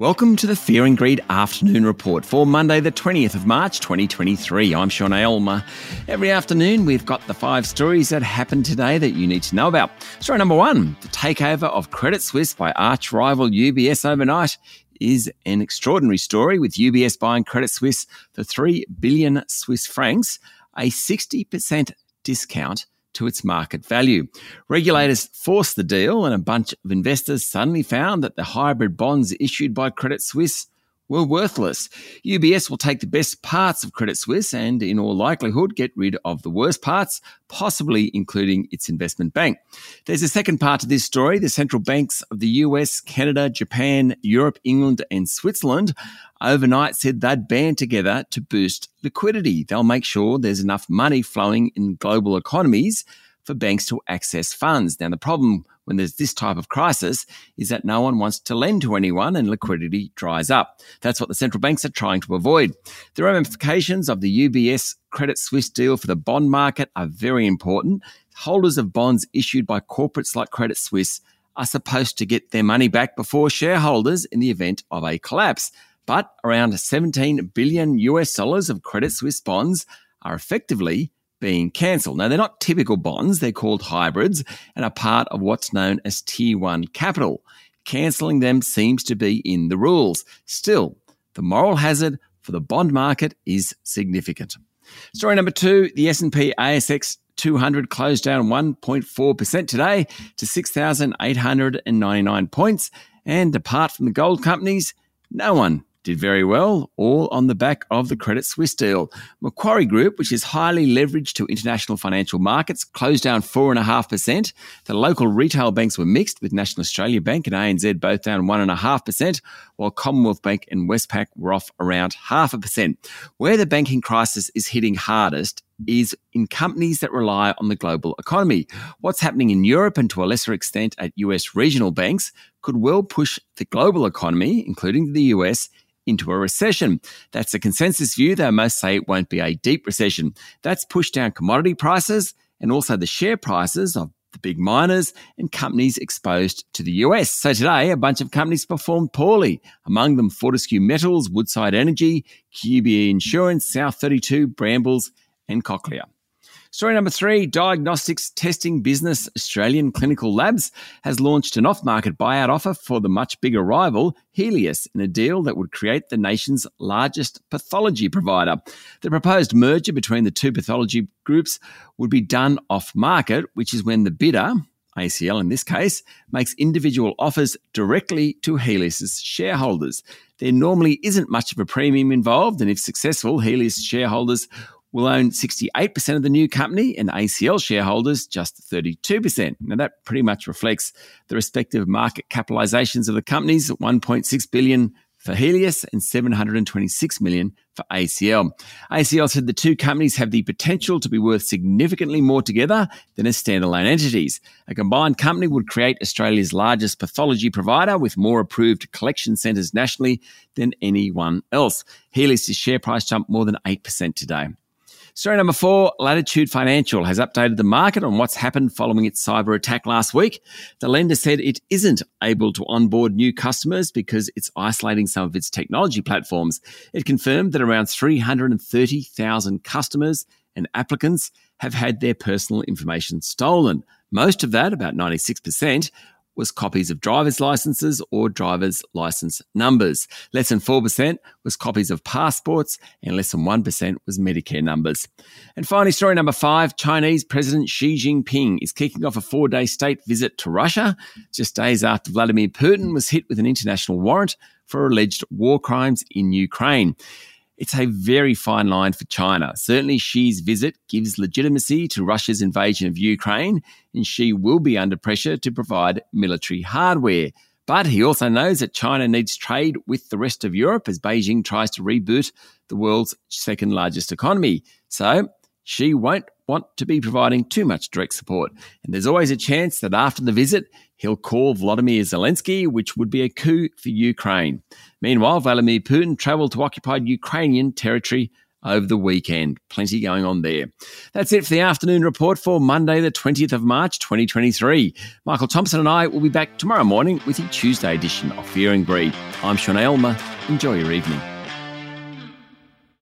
Welcome to the Fear and Greed Afternoon Report for Monday, the 20th of March 2023. I'm Sean Aylmer. Every afternoon, we've got the five stories that happened today that you need to know about. Story number one the takeover of Credit Suisse by arch rival UBS overnight is an extraordinary story, with UBS buying Credit Suisse for 3 billion Swiss francs, a 60% discount to its market value. Regulators forced the deal, and a bunch of investors suddenly found that the hybrid bonds issued by Credit Suisse were worthless. UBS will take the best parts of Credit Suisse and, in all likelihood, get rid of the worst parts, possibly including its investment bank. There's a second part to this story. The central banks of the US, Canada, Japan, Europe, England, and Switzerland overnight said they'd band together to boost liquidity. They'll make sure there's enough money flowing in global economies for banks to access funds. Now, the problem when there's this type of crisis is that no one wants to lend to anyone and liquidity dries up. That's what the central banks are trying to avoid. The ramifications of the UBS Credit Suisse deal for the bond market are very important. Holders of bonds issued by corporates like Credit Suisse are supposed to get their money back before shareholders in the event of a collapse. But around 17 billion US dollars of Credit Suisse bonds are effectively being cancelled. Now, they're not typical bonds, they're called hybrids and are part of what's known as Tier 1 capital. Cancelling them seems to be in the rules. Still, the moral hazard for the bond market is significant. Story number two, the S&P ASX 200 closed down 1.4% today to 6,899 points. And apart from the gold companies, no one did very well, all on the back of the Credit Suisse deal. Macquarie Group, which is highly leveraged to international financial markets, closed down 4.5%. The local retail banks were mixed, with National Australia Bank and ANZ both down 1.5%, while Commonwealth Bank and Westpac were off around half a percent. Where the banking crisis is hitting hardest is in companies that rely on the global economy. What's happening in Europe and to a lesser extent at US regional banks could well push the global economy, including the US, into a recession. That's a consensus view, though most say it won't be a deep recession. That's pushed down commodity prices and also the share prices of the big miners and companies exposed to the US. So today, a bunch of companies performed poorly. Among them, Fortescue Metals, Woodside Energy, QBE Insurance, South 32, Brambles, and Cochlear. Story number three Diagnostics Testing Business Australian Clinical Labs has launched an off market buyout offer for the much bigger rival, Healius, in a deal that would create the nation's largest pathology provider. The proposed merger between the two pathology groups would be done off market, which is when the bidder, ACL in this case, makes individual offers directly to Healius's shareholders. There normally isn't much of a premium involved, and if successful, Healius shareholders will own 68% of the new company and ACL shareholders just 32%. Now that pretty much reflects the respective market capitalizations of the companies, 1.6 billion for Healius and 726 million for ACL. ACL said the two companies have the potential to be worth significantly more together than as standalone entities. A combined company would create Australia's largest pathology provider with more approved collection centres nationally than anyone else. Healius' share price jumped more than 8% today. Story number four Latitude Financial has updated the market on what's happened following its cyber attack last week. The lender said it isn't able to onboard new customers because it's isolating some of its technology platforms. It confirmed that around 330,000 customers and applicants have had their personal information stolen. Most of that, about 96%, was copies of driver's licenses or driver's license numbers. Less than 4% was copies of passports, and less than 1% was Medicare numbers. And finally, story number five Chinese President Xi Jinping is kicking off a four day state visit to Russia just days after Vladimir Putin was hit with an international warrant for alleged war crimes in Ukraine. It's a very fine line for China. Certainly, Xi's visit gives legitimacy to Russia's invasion of Ukraine, and Xi will be under pressure to provide military hardware. But he also knows that China needs trade with the rest of Europe as Beijing tries to reboot the world's second largest economy. So, Xi won't want to be providing too much direct support. And there's always a chance that after the visit, he'll call Vladimir Zelensky, which would be a coup for Ukraine. Meanwhile, Vladimir Putin travelled to occupied Ukrainian territory over the weekend. Plenty going on there. That's it for the afternoon report for Monday, the 20th of March, 2023. Michael Thompson and I will be back tomorrow morning with the Tuesday edition of Fear and Greed. I'm Sean Aylmer. Enjoy your evening.